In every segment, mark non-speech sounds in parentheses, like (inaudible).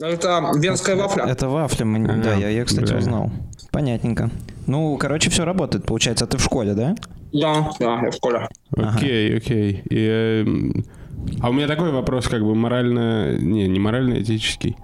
Это венская вафля. Это вафля, мы- Ага, да, я ее, кстати, бля. узнал. Понятненько. Ну, короче, все работает, получается. А ты в школе, да? Да, да, я в школе. Окей, окей. И, эм, а у меня такой вопрос, как бы морально... Не, не морально-этический.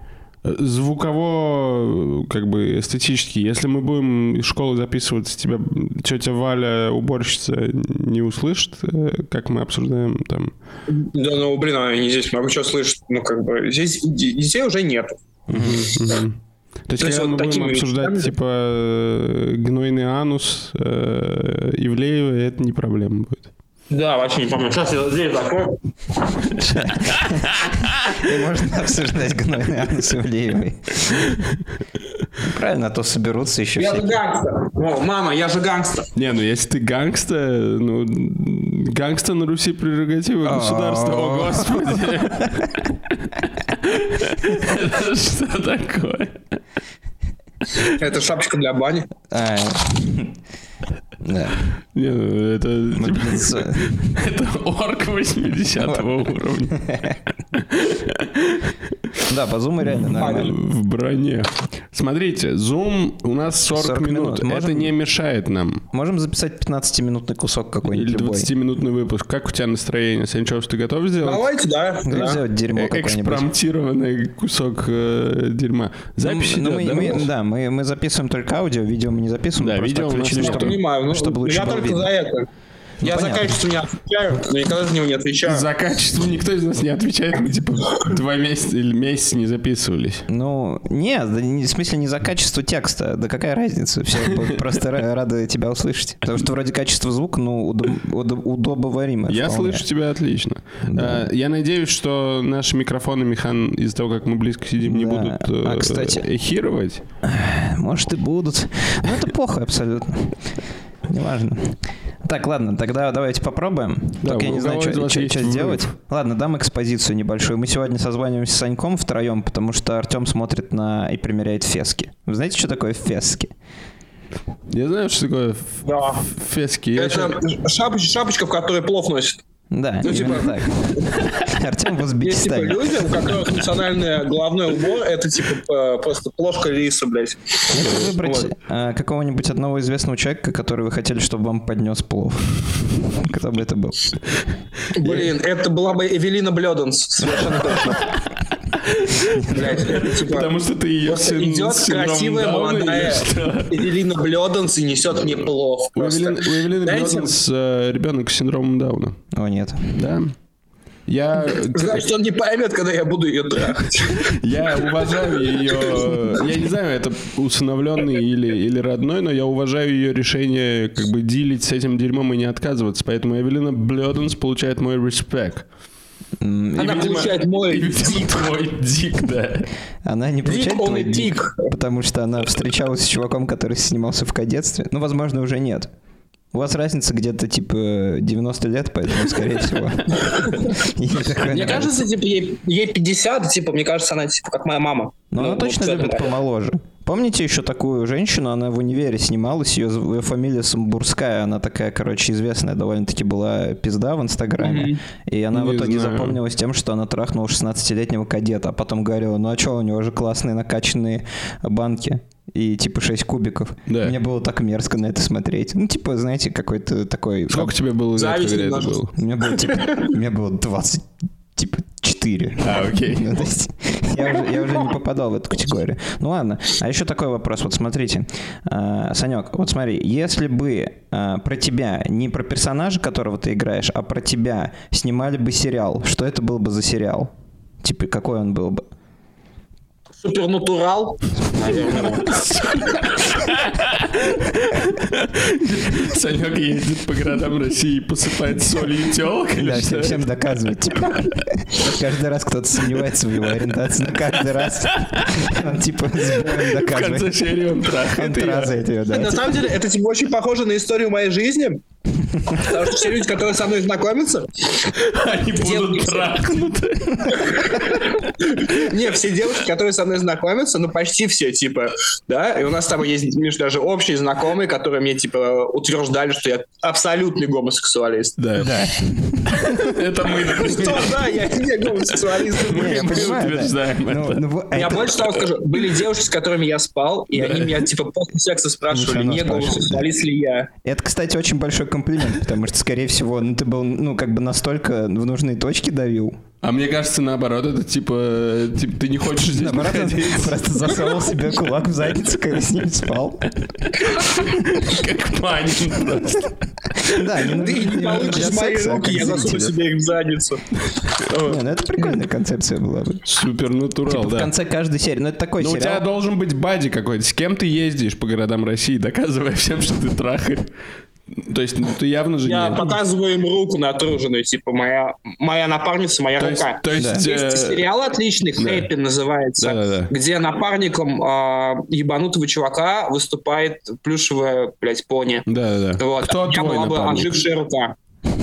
Э, Звуково, как бы эстетический. Если мы будем из школы записываться, тебя тетя Валя, уборщица, не услышит, э, как мы обсуждаем там? Да, ну, блин, они здесь много чего слышат. Ну, как бы, здесь де- детей уже нет. То есть, когда мы будем обсуждать, типа, э, гнойный анус э, Ивлеева, это не проблема будет. Да, вообще не помню. Сейчас я здесь закрою. И можно обсуждать гнойный анус Ивлеевой. Правильно, а то соберутся еще Я же гангстер. О, мама, я же гангстер. Не, ну если ты гангста, ну, гангста на Руси прерогатива государства. О. Господи. Это Что такое? Это шапочка для бани. Да. Не, ну, это, типа, (laughs) это орк 80 уровня (laughs) Да, по зуму реально нормально. в броне. Смотрите, зум у нас 40, 40 минут. минут. Это Можем- не мешает нам. Можем записать 15-минутный кусок Или какой-нибудь любой. 20-минутный выпуск. Как у тебя настроение? Санчев, ты готов сделать? Давайте, да. Давай да. сделать дерьмо Э, какое-нибудь. Экспромтированный кусок э, дерьма. Запись Ну, идет, мы, да, мы- да, мы, мы записываем только аудио, видео мы не записываем. Да, видео. Я чтобы, понимаю. Ну, чтобы лучше я было только видно. за это. Я за понятно. качество не отвечаю, но никогда за него не отвечаю. За качество никто из нас не отвечает. Мы типа (laughs) два месяца или месяц не записывались. Ну, нет, да не- в смысле не за качество текста, да какая разница, все просто ра- рады тебя услышать. Потому что вроде качество звука, ну, удоб- удоб- удобоваримо. Я слышу тебя отлично. А, Я надеюсь, что наши микрофоны, Михан, из-за того, как мы близко сидим, не будут э, А, эхировать. Может и будут. Но это плохо абсолютно. Неважно. Так, ладно, тогда давайте попробуем. Да, Только я не знаю, что есть выбор? сделать. Ладно, дам экспозицию небольшую. Мы сегодня созваниваемся с Саньком втроем, потому что Артем смотрит на и примеряет фески. Вы знаете, что такое фески? Я знаю, что такое Да. фески. Это шапоч- шапочка, в которой плов носит. Да, Ну, типа- так. (laughs) Артем в Есть типа Узбекистане. люди, у которых национальный головной убор это типа просто плошка риса, блядь. Если выбрать Вот. э, какого-нибудь одного известного человека, который вы хотели, чтобы вам поднес плов. (laughs) Кто бы это был? Блин, это была бы Эвелина Блёданс. Совершенно точно. Типа... Потому что ты ее идет красивая молодая? Эвелина Блёданс и несет мне плов. У. Эвелины, Блёданс, э, ребенок с синдромом Дауна. О, нет. Да. Я, (laughs) Значит, он не поймет, когда я буду ее трахать. (laughs) я уважаю ее, я не знаю, это усыновленный или, или родной, но я уважаю ее решение как бы deal ить с этим дерьмом и не отказываться. Поэтому Эвелина Блёданс получает мой респект. Она видимо- получает мой видимо, дик. (laughs) твой дик, да. Она не получает он твой дик, потому что она встречалась с чуваком, который снимался в кадетстве. Ну, возможно, уже нет. У вас разница где-то типа 90 лет, поэтому, скорее всего. (laughs) Мне кажется, типа, ей, ей 50, типа, мне кажется, она типа как моя мама. Но Ну, она точно любит помоложе. Помните еще такую женщину, она в универе снималась, ее, ее фамилия Самбурская, она такая, короче, известная довольно-таки была пизда в Инстаграме. И она в Не итоге знаю. запомнилась тем, что она трахнула 16-летнего кадета, а потом говорила, ну а что, у него же классные накачанные банки и типа 6 кубиков. Да. Мне было так мерзко на это смотреть. Ну, типа, знаете, какой-то такой... Сколько тебе было лет, Зависть немножко. было? Меня было, типа, у меня было 20, типа, 4. А, окей. Ну, то есть я, уже, я уже не попадал в эту категорию. Ну ладно. А еще такой вопрос. Вот смотрите. А, Санек, вот смотри, если бы а, про тебя, не про персонажа, которого ты играешь, а про тебя снимали бы сериал, что это был бы за сериал? Типа, какой он был бы? Супернатурал. Наверное. Санек ездит по городам России и посыпает солью телок Да, всем, всем доказывать. Типа, каждый раз кто-то сомневается в его ориентации, но каждый раз он типа с боем В конце доказывает. серии он Он трахает ее, да. На самом деле, это типа очень похоже на историю моей жизни. Потому что все люди, которые со мной знакомятся, Они будут трахнуты. не, все девушки, которые со мной знакомятся, ну почти все, типа, да, и у нас там есть, Миш, даже общие знакомые, которые мне, типа, утверждали, что я абсолютный гомосексуалист. Да. Да. (laughs) Это мы. Что, да, я не гомосексуалист. Мы утверждаем Ну, ну, Я больше того скажу, были девушки, с которыми я спал, и они меня, типа, после секса спрашивали, не гомосексуалист ли я. Это, кстати, очень большой комплимент, потому что, скорее всего, ну, ты был, ну, как бы настолько в нужные точки давил. А мне кажется, наоборот, это типа, э, типа ты не хочешь здесь Наоборот, он находиться, просто засовывал себе кулак в задницу, когда с ним спал. как Панин просто. Да, не Ты не получишь мои руки, я засуну себе их в задницу. Не, ну это прикольная концепция была бы. Супер натурал, Типа в да. конце каждой серии. Ну, это такой Ну, у тебя сериал. должен быть бади какой-то. С кем ты ездишь по городам России, доказывая всем, что ты трахарь. То есть, ну, ты явно же Я не... показываю им руку натруженную, типа, моя, моя напарница, моя То есть, рука. то есть, Да. э, Есть сериал отличный, «Хэппи» называется, Да-да-да. где напарником а, ебанутого чувака выступает плюшевая, блядь, пони. Да-да-да. Вот. Кто меня твой была бы напарник? ожившая рука.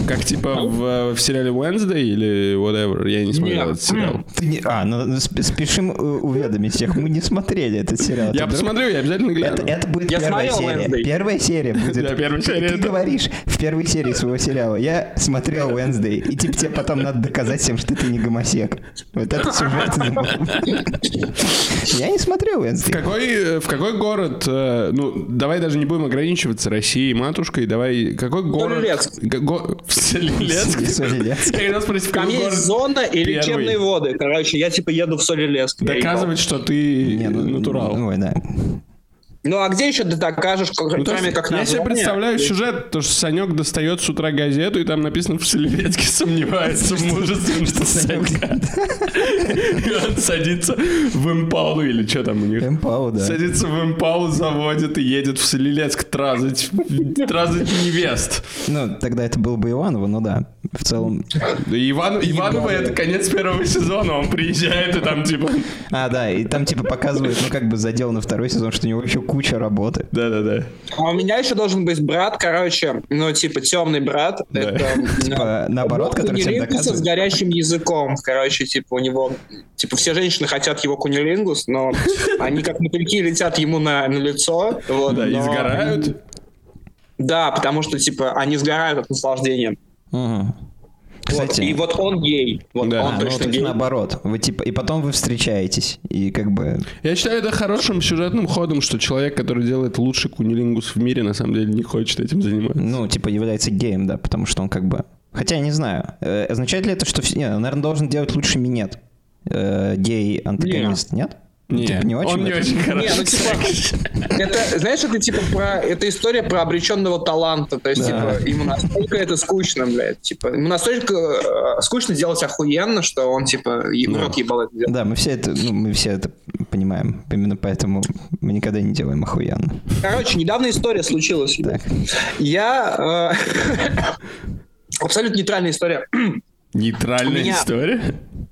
Как типа в, в сериале Wednesday или whatever? Я не смотрел Нет. этот сериал. Ты не- А, ну сп- спешим э, уведомить всех. Мы не смотрели этот сериал. Я Ты посмотрю, я обязательно гляну. Это, это будет Я первая серия. Wednesday. Первая серия будет. Да, первая Ты- серия Ты, это- говоришь в первой серии своего сериала. Я смотрел Wednesday. И типа тебе потом надо доказать всем, что ты не гомосек. Вот этот сюжет. Я не смотрел В Wednesday. какой, э, в какой город, э, ну, давай даже не будем ограничиваться Россией, матушкой, давай, какой город... Го- В Солилецк? (laughs) Солилецк. Я хотел спросить, в Там есть зона и первый? лечебные воды. Короче, я типа еду в ебал. доказывать, что ты Не, ну, натурал. Ой, да. Ну а где еще ты докажешь, как- Ну, кроме есть, как я себе название? представляю сюжет, то, что Санек достает с утра газету, и там написано в Солилецке сомневается в мужественности (laughs) Санька. (laughs) И он садится в импалу, или что там у них? Эмпау, да. Садится в импалу, заводит и едет в Солилецк тразать, тразать невест. Ну, тогда это было бы Иваново, ну да. В целом... Иван, Иванова это конец первого сезона, он приезжает и там типа... А, да, и там типа показывают, ну, как бы задел на второй сезон, что у него еще куча работы. Да-да-да. А у меня еще должен быть брат, короче, ну, типа, темный брат. Да. Это, (laughs) Типа, наоборот, бог который кунилингуса доказывает. с горящим языком. Короче, типа, у него... Типа, все женщины хотят его кунилингус, но (laughs) они как мотыльки летят ему на, на лицо. Вот, Да, и но- сгорают. Да, потому что, типа, они сгорают от наслаждения. Мгм. Вот, Кстати, И вот он гей. Вот Да. он а, ну, точно то есть гей. наоборот. Вы типа, и потом вы встречаетесь, и как бы... Я считаю это хорошим сюжетным ходом, что человек, который делает лучший кунилингус в мире, на самом деле не хочет этим заниматься. Ну, типа, является геем, да, потому что он как бы... Хотя я не знаю. Э, означает ли это, что... все- Не, он, наверное, должен делать лучший минет. Э, гей-антагонист, нет? Ну, Не, типа, не очень. он не в этом? очень хороший. Не, ну типа, (laughs) это, знаешь, это типа про, это история про обреченного таланта, то есть, Да. типа, ему настолько это скучно, блядь, типа, ему настолько э, скучно делать охуенно, что он, типа, Да. рот ебал это делать. Да, мы все это, ну, мы все это понимаем. Именно поэтому мы никогда не делаем охуенно. Короче, недавно история случилась. Так. Я... э, (laughs) Абсолютно нейтральная история. Нейтральная меня- история.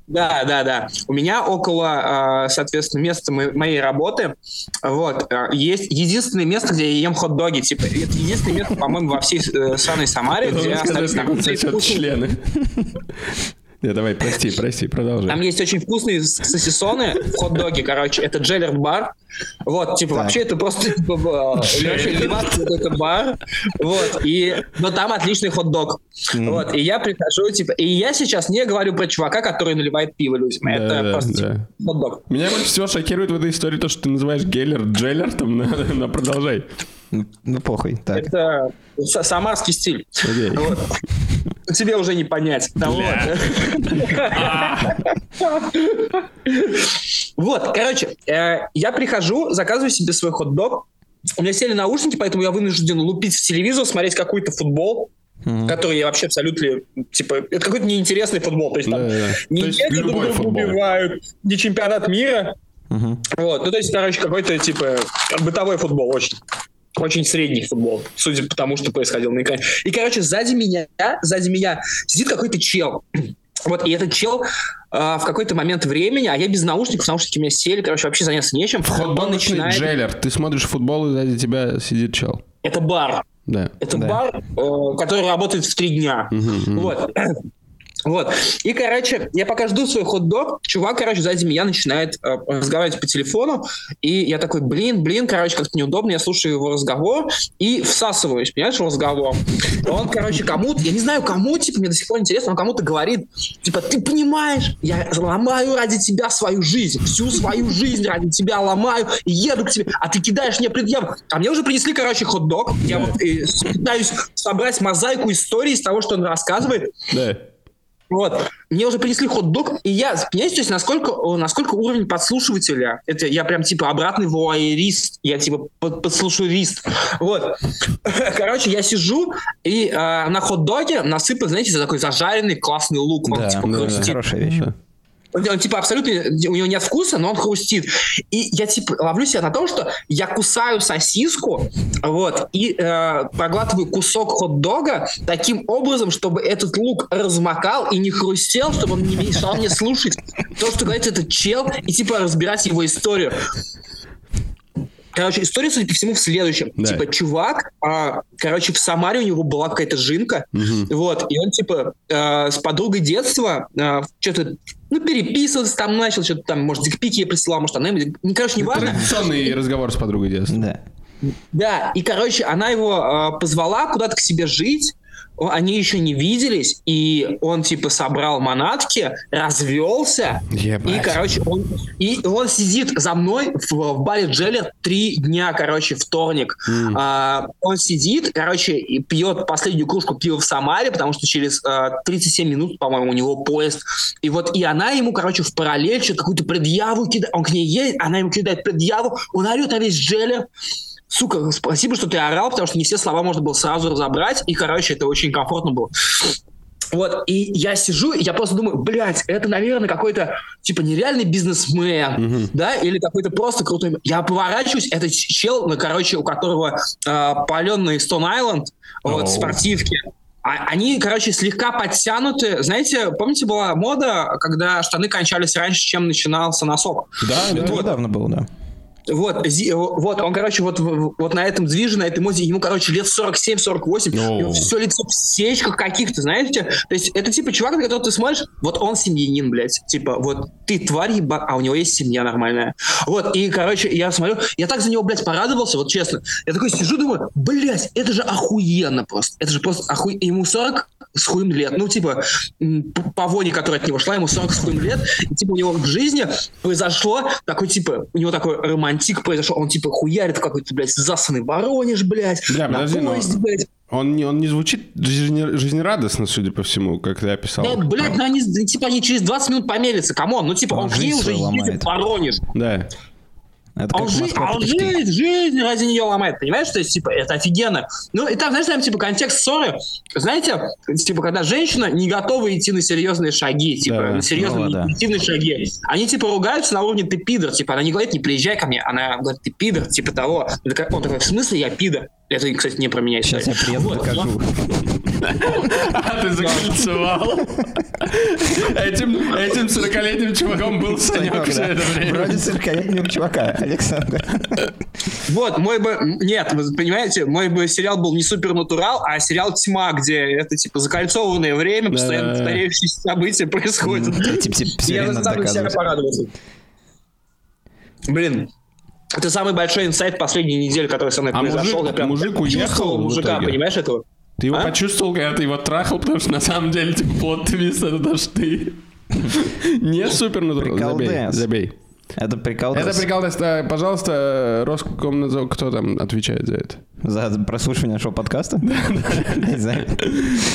Да, да, да. У меня около, э, соответственно, места мо- моей работы, вот, э, есть единственное место, где я ем хот-доги. Типа, это единственное место, по-моему, во всей э, сраной Самаре, где сосет члены. Не, давай, прости, прости, Там продолжай. есть очень вкусные сосисоны в хот-доге, короче, это Джеллер бар. Вот, типа, Так. вообще это просто типа, э, это бар. Вот, и, но там отличный хот-дог. Вот, и я прихожу, типа, и я сейчас не говорю про чувака, который наливает пиво людям. Это Да, просто да. типа, хот-дог. Меня больше всего шокирует в этой истории то, что ты называешь Геллер Джеллер, там, на, на продолжай. Ну, ну, похуй. Так. Это са- самарский стиль. Вот. Тебе уже не понять. Да вот. (laughs) Вот, короче, э, я прихожу, заказываю себе свой хот-дог. У меня сели наушники, поэтому я вынужден лупить в телевизор, смотреть какой-то футбол, который я вообще абсолютно, типа, это какой-то неинтересный футбол. То есть там не То есть негры друг друга убивают, не чемпионат мира. Мгм. Вот, ну то есть, короче, какой-то, типа, бытовой футбол очень. Очень средний футбол, судя по тому, что происходило на экране. И, короче, сзади меня, сзади меня сидит какой-то чел. Вот, и этот чел а, в какой-то момент времени, а я без наушников, наушники у меня сели, короче, вообще заняться нечем. Футболочный начинает... Джеллер. Ты смотришь футбол, и сзади тебя сидит чел. Это бар. Да. Это Да. бар, э, который работает в три дня. Вот. Вот. И, короче, я пока жду свой хот-дог, чувак, короче, сзади меня начинает э, разговаривать по телефону, и я такой, блин, блин, короче, как-то неудобно, я слушаю его разговор и всасываюсь, понимаешь, разговор. Он, короче, кому-то, я не знаю, кому, типа, мне до сих пор интересно, он кому-то говорит, типа, ты понимаешь, я ломаю ради тебя свою жизнь, всю свою жизнь ради тебя ломаю, и еду к тебе, а ты кидаешь мне предъяву. А мне уже принесли, короче, хот-дог, я вот э, пытаюсь собрать мозаику истории из того, что он рассказывает, Да. Вот. Мне уже принесли хот-дог, и я, понимаете, то есть насколько, насколько уровень подслушивателя, это я прям типа обратный вуайерист, я типа под, подслушурист. Вот. (laughs) Короче, я сижу, и э, на хот-доге насыпан, знаете, такой зажаренный классный лук. Он, Да, типа, да, хрустит. хорошая вещь. Да. Он, он, типа абсолютно, у него нет вкуса, но он хрустит. И я типа ловлю себя на том, что я кусаю сосиску, вот, и э, проглатываю кусок хот-дога таким образом, чтобы этот лук размокал и не хрустел, чтобы он не мешал мне слушать то, что говорит этот чел, и типа разбирать его историю. Короче, история, судя по всему, в следующем. Да. Типа, чувак, а, короче, в Самаре у него была какая-то жинка, вот, и он, типа, э, с подругой детства что-то, ну, переписывался там, начал что-то там, может, дикпики ей присылал, может, она ему... Не, короче, не важно. Традиционный разговор с подругой детства. Да. Да, и, короче, она его э, позвала куда-то к себе жить, они еще не виделись, и он, типа, собрал манатки, развелся, Ебать. и, короче, он, и он сидит за мной в, в баре Джеллер три дня, короче, вторник. А, он сидит, короче, и пьет последнюю кружку пива в Самаре, потому что через а, 37 минут, по-моему, у него поезд. И вот и она ему, короче, в параллель что-то какую-то предъяву кидает. Он к ней едет, она ему кидает предъяву, он орет на весь Джеллер. Сука, спасибо, что ты орал, потому что не все слова можно было сразу разобрать, и, короче, это очень комфортно было. Вот, и я сижу, и я просто думаю, блядь, это, наверное, какой-то, типа, нереальный бизнесмен, да, или какой-то просто крутой... Я поворачиваюсь, это чел, ну, короче, у которого э, паленый Stone Island, вот, Оу. спортивки. А- они, короче, слегка подтянуты. Знаете, помните, была мода, когда штаны кончались раньше, чем начинался носок? Да. Это недавно было, да. Вот, зи- вот, он, короче, вот, вот на этом движе, на этой моде, ему, короче, лет 47-48, Оу. все лицо в сечках каких-то, знаете? То есть это типа чувак, на которого ты смотришь, вот он семьянин, блядь, типа, вот ты тварь еба, а у него есть семья нормальная. Вот, и, короче, я смотрю, я так за него, блядь, порадовался, вот честно. Я такой сижу, думаю, блядь, это же охуенно просто. Это же просто охуенно. Ему 40 с хуем лет. Ну, типа, по вони, которая от него шла, ему 40 с хуем лет. И, типа, у него в жизни произошло такой, типа, у него такой романтик произошел. Он, типа, хуярит в какой-то, блядь, засанный Воронеж, блядь. Бля, на подожди, но- поезде, блядь. Он не, он не звучит жизне- жизнерадостно, судя по всему, как ты описал. Да, блядь, ну они, типа, они через 20 минут помирятся, come on. Ну, типа, Он он, к ней уже едет в Воронеж. Да. Это А он, жи- а он жизнь, жизнь ради нее ломает, понимаешь? То есть, типа, это офигенно. Ну, и там, знаешь, там, типа, контекст ссоры. Знаете, типа, когда женщина не готова идти на серьезные шаги, типа, Да, на серьезные ну да. шаги. Они, типа, ругаются на уровне «ты пидор». Типа, она не говорит «не приезжай ко мне», она говорит «ты пидор», типа того. Он такой, в смысле я пидор? Это, кстати, не про меня Сейчас я приеду, Вот, докажу. А ты закольцевал. Этим, этим 40-летним чуваком был Санек все это время. Вроде 40-летнего чувака, Александр. Вот, мой бы... Нет, вы понимаете, мой бы сериал был не супернатурал, а сериал «Тьма», где это, типа, закольцованное время, постоянно повторяющиеся события происходят. Этим все Я заставлю себя порадоваться. Блин, это самый большой инсайт последней недели, который со мной А произошел. мужик- Я прям мужик уехал мужика, итоге? понимаешь этого? Ты его А? почувствовал, когда ты его трахал, потому что на самом деле, типа, плод-твист это то, что ты (laughs) не супер натурал. Забей, забей. Это прикол. Это прикол, э, пожалуйста, Роскомнадзор, кто там отвечает за это? За прослушивание нашего подкаста?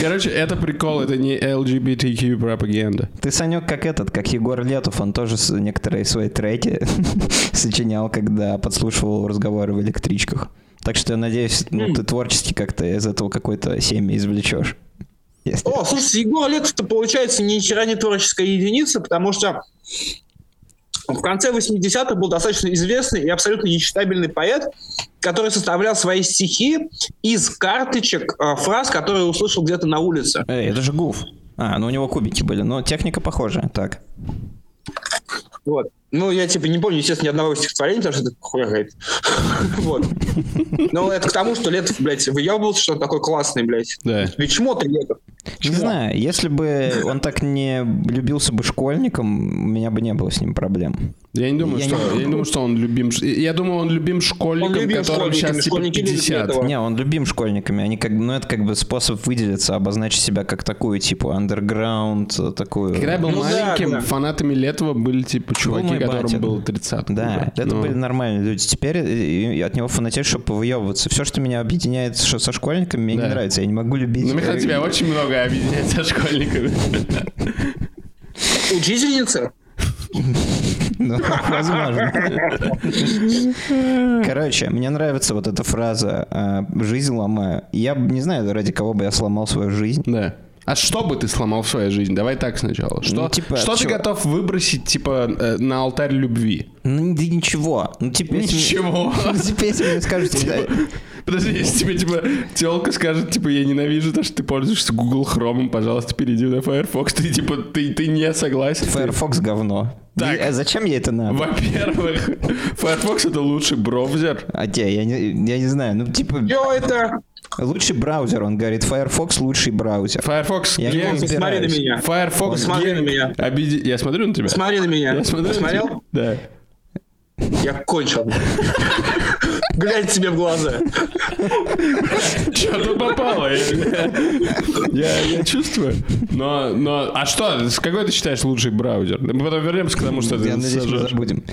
Короче, это прикол, это не LGBTQ пропаганда. Ты, Санек, как этот, как Егор Летов, он тоже некоторые свои треки (laughs) сочинял, когда подслушивал разговоры в электричках. Так что я надеюсь, ну, ты творчески как-то из этого какой-то семьи извлечешь. Если- О, слушайте, Егор Летов-то получается ни хера не творческая единица, потому что в конце 80-х был достаточно известный и абсолютно нечитабельный поэт, который составлял свои стихи из карточек э, фраз, которые услышал где-то на улице. Эй, это же Гуф. А, ну у него кубики были, но техника похожая. Так. Вот. Ну, я, типа, не помню, естественно, ни одного стихотворения, потому что это хуя говорит. (laughs) Вот. Но это к тому, что Летов, блядь, выебывался, что он такой классный, блядь. Да. Ведь чмо ты, Летов. Не знаю, если бы он так не любился бы школьником, у меня бы не было с ним проблем. Я не думаю, Я что не- я не думаю, что он любим. Я думаю, он любим школьником, Он любим которым сейчас типа школьники любят 50. этого. Не, он любим школьниками. Они как, ну, это как бы способ выделиться, обозначить себя как такую, типа, андерграунд, такую. Когда я был Ну да, маленьким, да. фанатами Летова были типа чуваки, мой которым батя. было 30. Да, уже. это Ну, были нормальные люди. Теперь э, от него фанатеют, чтобы повыебываться. Все, что меня объединяет что со школьниками, мне Да. не нравится. Я не могу любить. Ну, Михаил, э, тебя очень много объединяет со школьниками. Учительница? (laughs) Ну, (laughs) возможно. (laughs) Короче, мне нравится вот эта фраза э, «жизнь ломаю». Я не знаю, ради кого бы я сломал свою жизнь. Да. А что бы ты сломал в своей жизни? Давай так сначала. Что, Ну, типа, что ты чего? готов выбросить, типа, э, на алтарь любви? Ну, да ничего. Ну, типа, если Ничего. (laughs) Ну, типа, если мне скажут, Типа, да, Подожди, если тебе, типа, телка скажет, типа, я ненавижу то, что ты пользуешься Google Chrome, пожалуйста, перейди на Firefox, ты, типа, ты, ты не согласен. Ты- Firefox говно. Так. И- а зачем я это надо? Во-первых, Firefox это лучший браузер. А те, я не, я не знаю. Ну, типа, Чё это? лучший браузер, он говорит. Firefox лучший браузер. Firefox Я разбираюсь. Посмотри на меня. Firefox Посмотри на Gang меня. обиди- Я смотрю на тебя. Смотри на меня. Я смотрю на тебя. Посмотрел? Да. Я кончил. Глянь себе в глаза. Что-то попало. Я, я- чувствую. Но, но, а что, с какой ты считаешь лучший браузер? Мы потом вернемся к тому, что ты Я надеюсь, мы забудем.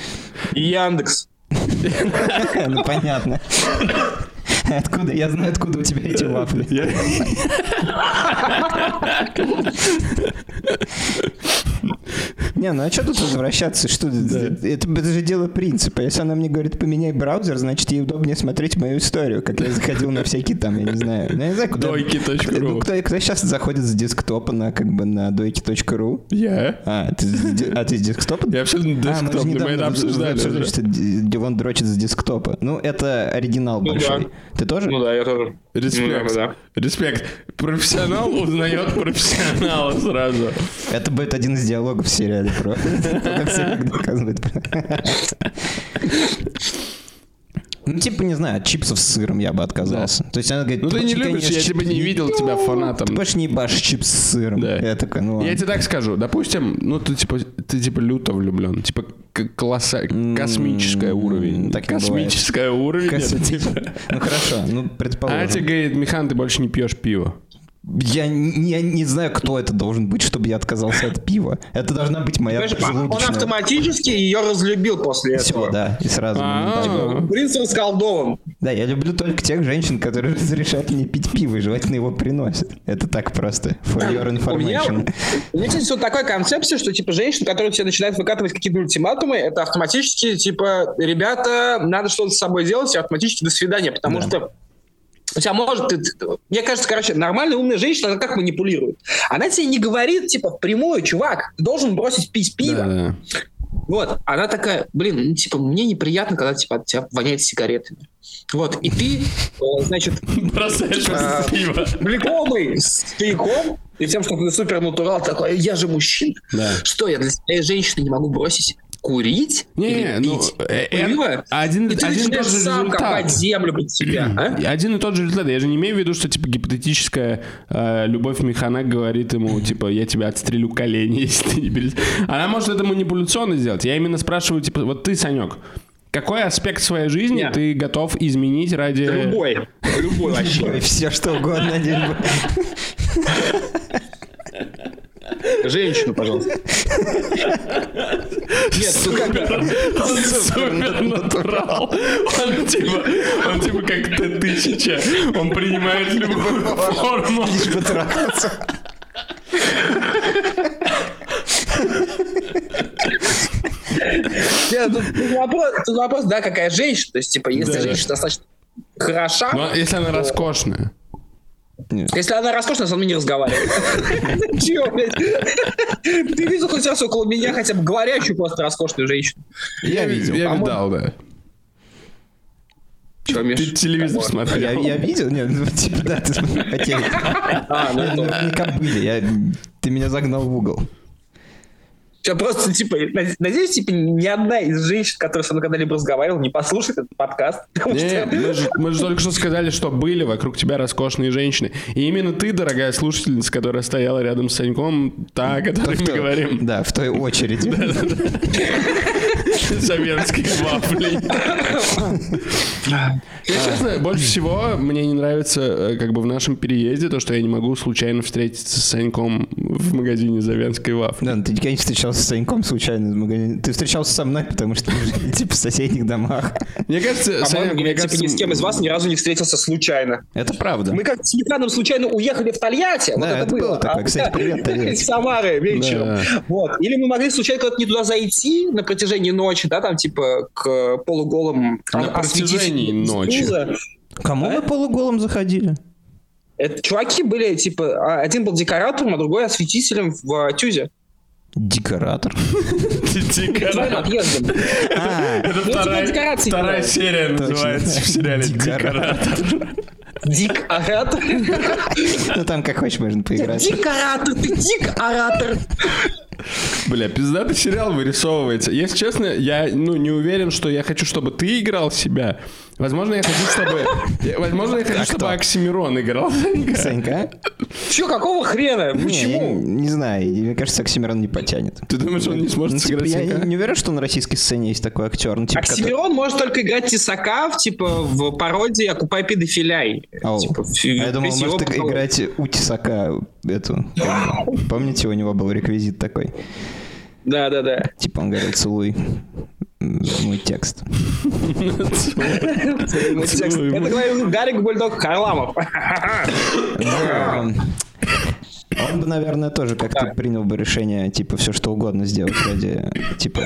Яндекс. (laughs) Ну, понятно. Откуда? Я знаю, откуда у тебя эти вафли. (laughs) Не, ну а что тут возвращаться? Что это, это же дело принципа. Если она мне говорит, поменяй браузер, значит, ей удобнее смотреть мою историю, как я заходил на всякие там, я не знаю. Ну, я не знаю, куда... Дойки.ру. Ну, кто, кто сейчас заходит с десктопа на, как бы, на дойки.ру? Я? А, ты, а ты с десктопа? Я абсолютно А, мы же десктоп, мы недавно это обсуждали. обсуждали, что где он дрочит с десктопа. Ну, это оригинал Ну большой. да. Ты тоже? Ну да, я тоже. Респект. Ну, да. Респект. Профессионал узнает профессионала сразу. Это будет один из диалогов в сериале про... (laughs) Как все доказывает. Ну, типа, не знаю, от чипсов с сыром я бы отказался. То есть она говорит... Ну ты не «Очень, любишь, я тебя не чип- видел тебя фанатом. Ты больше не ебашь чипсы с сыром. Да. Я такой, ну Я ладно. тебе так скажу, допустим, ну ты типа ты типа люто влюблен, типа класса, космическое уровень, так космическое уровень, типа. (laughs) Ну хорошо, ну А тебе предположим. говорит, Михан, ты больше не пьешь пиво. Я не, я не знаю, кто это должен быть, чтобы я отказался от пива. Это должна быть моя Понимаешь, он автоматически ее разлюбил после этого. да, и сразу... А. Принц расколдован. Да, я люблю только тех женщин, которые (laughs) разрешают мне пить пиво и желательно его приносят. Это так просто. For your У меня, information. (laughs) у меня, кстати, вот такая концепция, что, типа, женщины, которые тебе начинают выкатывать какие-то ультиматумы, это автоматически, типа, ребята, надо что-то с собой делать, и автоматически до свидания, потому Да. что у тебя может... ты- ты- мне кажется, короче, нормальная умная женщина, она как манипулирует? Она тебе не говорит, типа, впрямую, чувак, ты должен бросить пить пиво. Да-да. Вот, она такая, блин, ну, типа, мне неприятно, когда, типа, от тебя воняет сигаретами. Вот, и ты, э, значит, Бросаешь А, пиво. Знакомый с и тем, что ты супер натурал такой, я же мужчина. Да. Что, я для своей женщины не могу бросить курить Не, или ну, пить э, пиво? один- и ты один начинаешь тот же сам результат. копать землю под себя. а? Один и тот же результат. Я же не имею в виду, что типа гипотетическая э, любовь Механа говорит ему, типа, я тебя отстрелю колени, (laughs) если ты не перес... Она может это манипуляционно сделать. Я именно спрашиваю, типа, вот ты, Санек, какой аспект своей жизни Нет. ты готов изменить ради... Любой. Любой вообще. (laughs) Все что угодно. (laughs) Женщину, пожалуйста. Нет, ну как Супер натурал. Он типа, он типа как Т-1000. Он принимает любую форму. Лишь бы трахаться. Нет, тут, тут вопрос, тут вопрос, да, какая женщина. То есть, типа, если Да. женщина достаточно хороша, Но если она роскошная. Если она роскошная, со мной не разговаривает. (laughs) Чего, блядь? Ты видел хоть раз около меня хотя бы говорящую просто роскошную женщину? Я видел. Я видал, да. Чего, Миш? Ты телевизор Я, смотрел. я видел? Нет, ну, типа, да, ты смотри, хотел. (laughs) А, ну Нет, ну, это- не кобыли, я- Ты меня загнал в угол. Я просто, типа, надеюсь, типа, ни одна из женщин, которая со мной когда-либо разговаривала, не послушает этот подкаст. Не, мы, же, мы же только что сказали, что были вокруг тебя роскошные женщины. И именно ты, дорогая слушательница, которая стояла рядом с Саньком, та, о которой мы говорим. Да, в той очереди. Советских вафлей. Я, честно, больше всего мне не нравится э, как бы в нашем переезде то, что я не могу случайно встретиться с Саньком в магазине Завенской вафли. Да, ну ты никогда не встречался с Саньком случайно в магазине. Ты встречался со мной, потому что мы жили, типа, в соседних домах. Мне кажется, Саня, мне типа, кажется... ни с кем из вас ни разу не встретился случайно. Это правда. Мы как с Миханом случайно уехали в Тольятти. Да, вот это, это было. было такое. А, Кстати, привет, Тольятти. (laughs) Из Самары вечером. Да. Вот. Или мы могли случайно куда-то не туда зайти на протяжении ночи, да, там типа к полуголым На а- протяжении ночи. Кому мы полуголом заходили? Это чуваки были, типа, а, один был декоратором, а другой осветителем в э, Тюзе. Декоратор. Отъездом. А, Это Ну, типа вторая, серия называется в сериале Декоратор. «Декоратор». Дик-оратор. ну там как хочешь можно поиграть. Дик-оратор, ты дик-оратор. Бля, пиздатый сериал вырисовывается. Если честно, я ну, не уверен, что я хочу, чтобы ты играл себя. Возможно, я хочу, чтобы... (laughs) Возможно, я хочу, чтобы Оксимирон играл. Санька? Че, какого хрена? Почему? не знаю, мне кажется, Оксимирон не потянет. Ты думаешь, он не сможет Ну, типа, сыграть я не уверен, что на российской сцене есть такой актер. Ну, типа, Оксимирон может только играть Тесака в, типа, в пародии «Окупай педофиляй». Типа, а я думал, может играть у Тесака эту. (laughs) Помните, у него был реквизит такой? Да-да-да. Типа он говорил, целуй мой текст. Мой текст. Целуй Это говорил Гарик Бульдог Харламов. Он бы, наверное, тоже как-то принял бы решение, типа, все что угодно сделать ради, типа...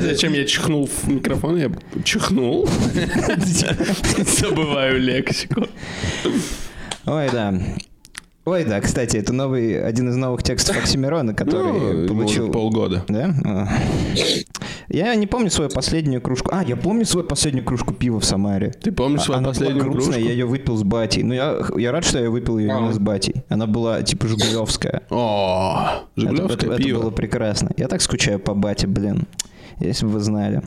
Зачем я чихнул в микрофон? Я чихнул. (laughs) Забываю лексику. Ой, да. Ой, да, кстати, это новый, один из новых текстов Оксимирона, который Ну, получил... полгода. Да? А. Я не помню свою последнюю кружку. А, я помню свою последнюю кружку пива в Самаре. Ты помнишь свою Она последнюю была грустная, кружку? я ее выпил с батей. Ну, я, я рад, что я выпил ее именно с батей. Она была, типа, жигулевская. О, Это, Жигулевское это- это пиво. было прекрасно. Я так скучаю по бате, блин. Если бы вы знали.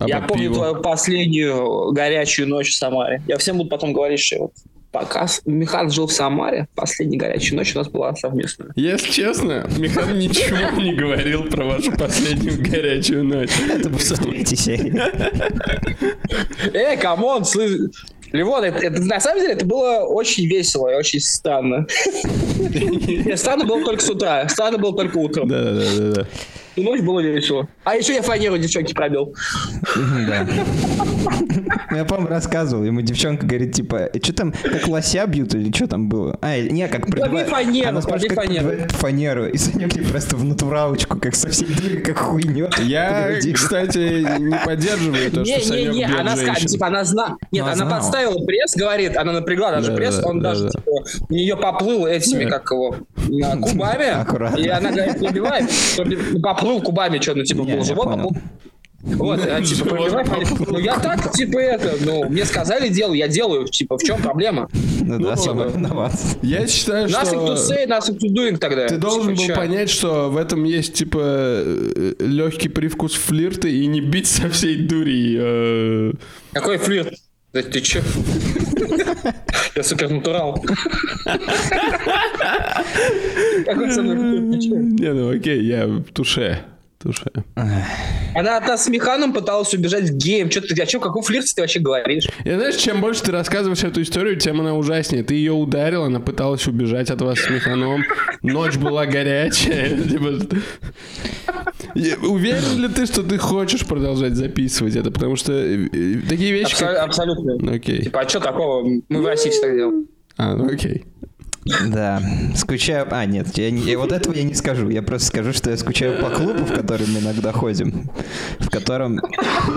А Я по помню пиву? твою последнюю горячую ночь в Самаре. Я всем буду потом говорить, что вот пока Михан жил в Самаре, последняя горячая ночь у нас была совместная. Если честно, Михаил ничего не говорил про вашу последнюю горячую ночь. Это серии. Эй, come on, слышь. Левон, это, это- на самом деле это было очень весело и очень странно. (laughs) Странно было только с утра. Странно было только утром. Да-да-да. И ночь было весело. А еще я фанеру девчонки пробил. Да. Я, по-моему, рассказывал. Ему девчонка говорит, типа, что там, как лося бьют или что там было? А, не, как пробивают. фанеру, Она спрашивает, как фанеру. фанеру. И Санек ей просто в натуралочку, как со всей дури, как хуйнет. Я, кстати, не поддерживаю то, что Санек Не-не-не, бьет она, типа, она зна... Нет, Ну, она подставила пресс, говорит, она напрягла даже Да, пресс, он да, даже, да. типа, у нее поплыл этими, как его, (laughs) кубами, Аккуратно. и она говорит, пробивай, проби- поплыл кубами, что, ну, типа, был живот, поплыл. Вот, а, типа, пробивай, ну, я так, типа, это, ну, мне сказали, делаю, я делаю, типа, в чем проблема? Ну да, Ну, сам ладно. виноват. Я считаю, Nothing to что... say, nothing to doing тогда. Ты должен Типа, был чё? понять, что в этом есть, типа, легкий привкус флирта и не бить со всей дури. э, Какой флирт? Да ты че? (laughs) Я супер натурал. Какой со мной? Не, ну окей, я туше. Туше. Она от нас с Механом пыталась убежать в гейм. Что ты, о чем, каком флирте ты вообще говоришь? И знаешь, чем больше ты рассказываешь эту историю, тем она ужаснее. Ты ее ударил, она пыталась убежать от вас с механом. Ночь была горячая. (laughs) Типа, Я- Уверен ли ты, что ты хочешь продолжать записывать это? Потому что э, э, такие вещи. Абсолютно. Окей. Типа, а что такого? Мы в России всегда делаем. А, ну окей. Да, скучаю... А, нет, я, я вот этого я не скажу. Я просто скажу, что я скучаю по клубу, в который мы иногда ходим, в котором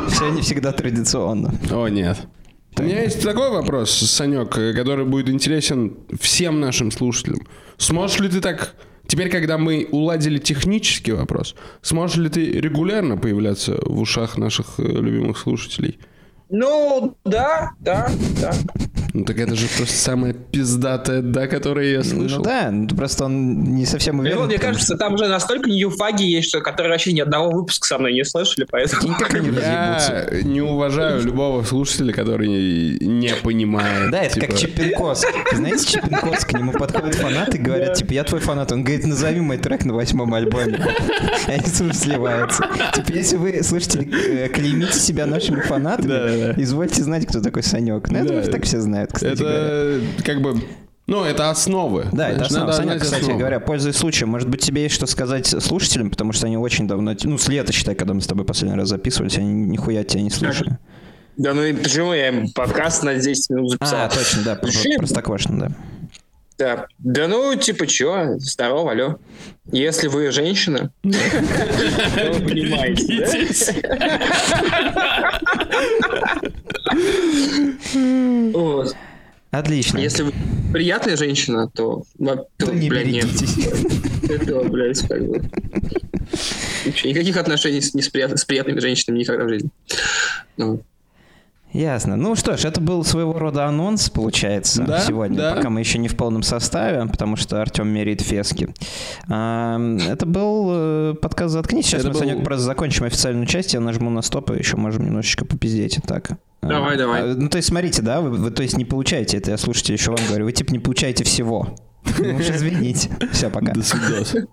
все не всегда традиционно. О, нет. У меня есть такой вопрос, Санек, который будет интересен всем нашим слушателям. Сможешь ли ты так... Теперь, когда мы уладили технический вопрос, сможешь ли ты регулярно появляться в ушах наших э, любимых слушателей? Ну, да, да, да. Ну так это же просто самая пиздатая «да», которую я слышал. Ну да, ну, просто он не совсем уверен. Ну, мне кажется, там уже настолько ньюфаги есть, что которые вообще ни одного выпуска со мной не слышали, поэтому... Я не уважаю любого слушателя, который не понимает. Да, это как типа, Чепенкос. Знаете, Чепенкос, к нему подходят фанаты и говорят, типа, я твой фанат. Он говорит, назови мой трек на восьмом альбоме. Они слушают, сливаются. Типа, если вы, слушатели, э, клеймите себя нашими фанатами, извольте знать, кто такой Санек. Ну, я думаю, так все знают, кстати говоря. Это как бы... Ну, это основы. Да, это основа. надо Саня, знать кстати основы. говоря, пользуясь случаем, может быть, тебе есть что сказать слушателям, потому что они очень давно, ну, с лета, считай, когда мы с тобой последний раз записывались, они нихуя тебя не слушали. Да ну и почему я им подкаст на 10 минут записал? А, точно, да, простоквашино, да. Да. Да ну, типа, чё? Здорово, алло. Если вы женщина, то вы понимаете, да? Вот. Отлично. Если вы приятная женщина, то, то, То не блядь, нет. Это, блядь, как бы. Никаких отношений с, не с, прият- с приятными женщинами никогда в жизни. Ну, Ясно. Ну что ж, это был своего рода анонс, получается, Да, сегодня, да. пока мы еще не в полном составе, потому что Артем меряет фески. Это был э, подкаст «Заткнись». Сейчас Это мы, был- Санек, просто закончим официальную часть, я нажму на стоп, и еще можем немножечко попиздеть. Так. Давай, давай. а, Ну, то есть, смотрите, да, вы, вы, то есть, не получаете это, я слушайте, еще вам говорю, вы, типа, не получаете всего. Ну уж извините. Все, пока. До свидания.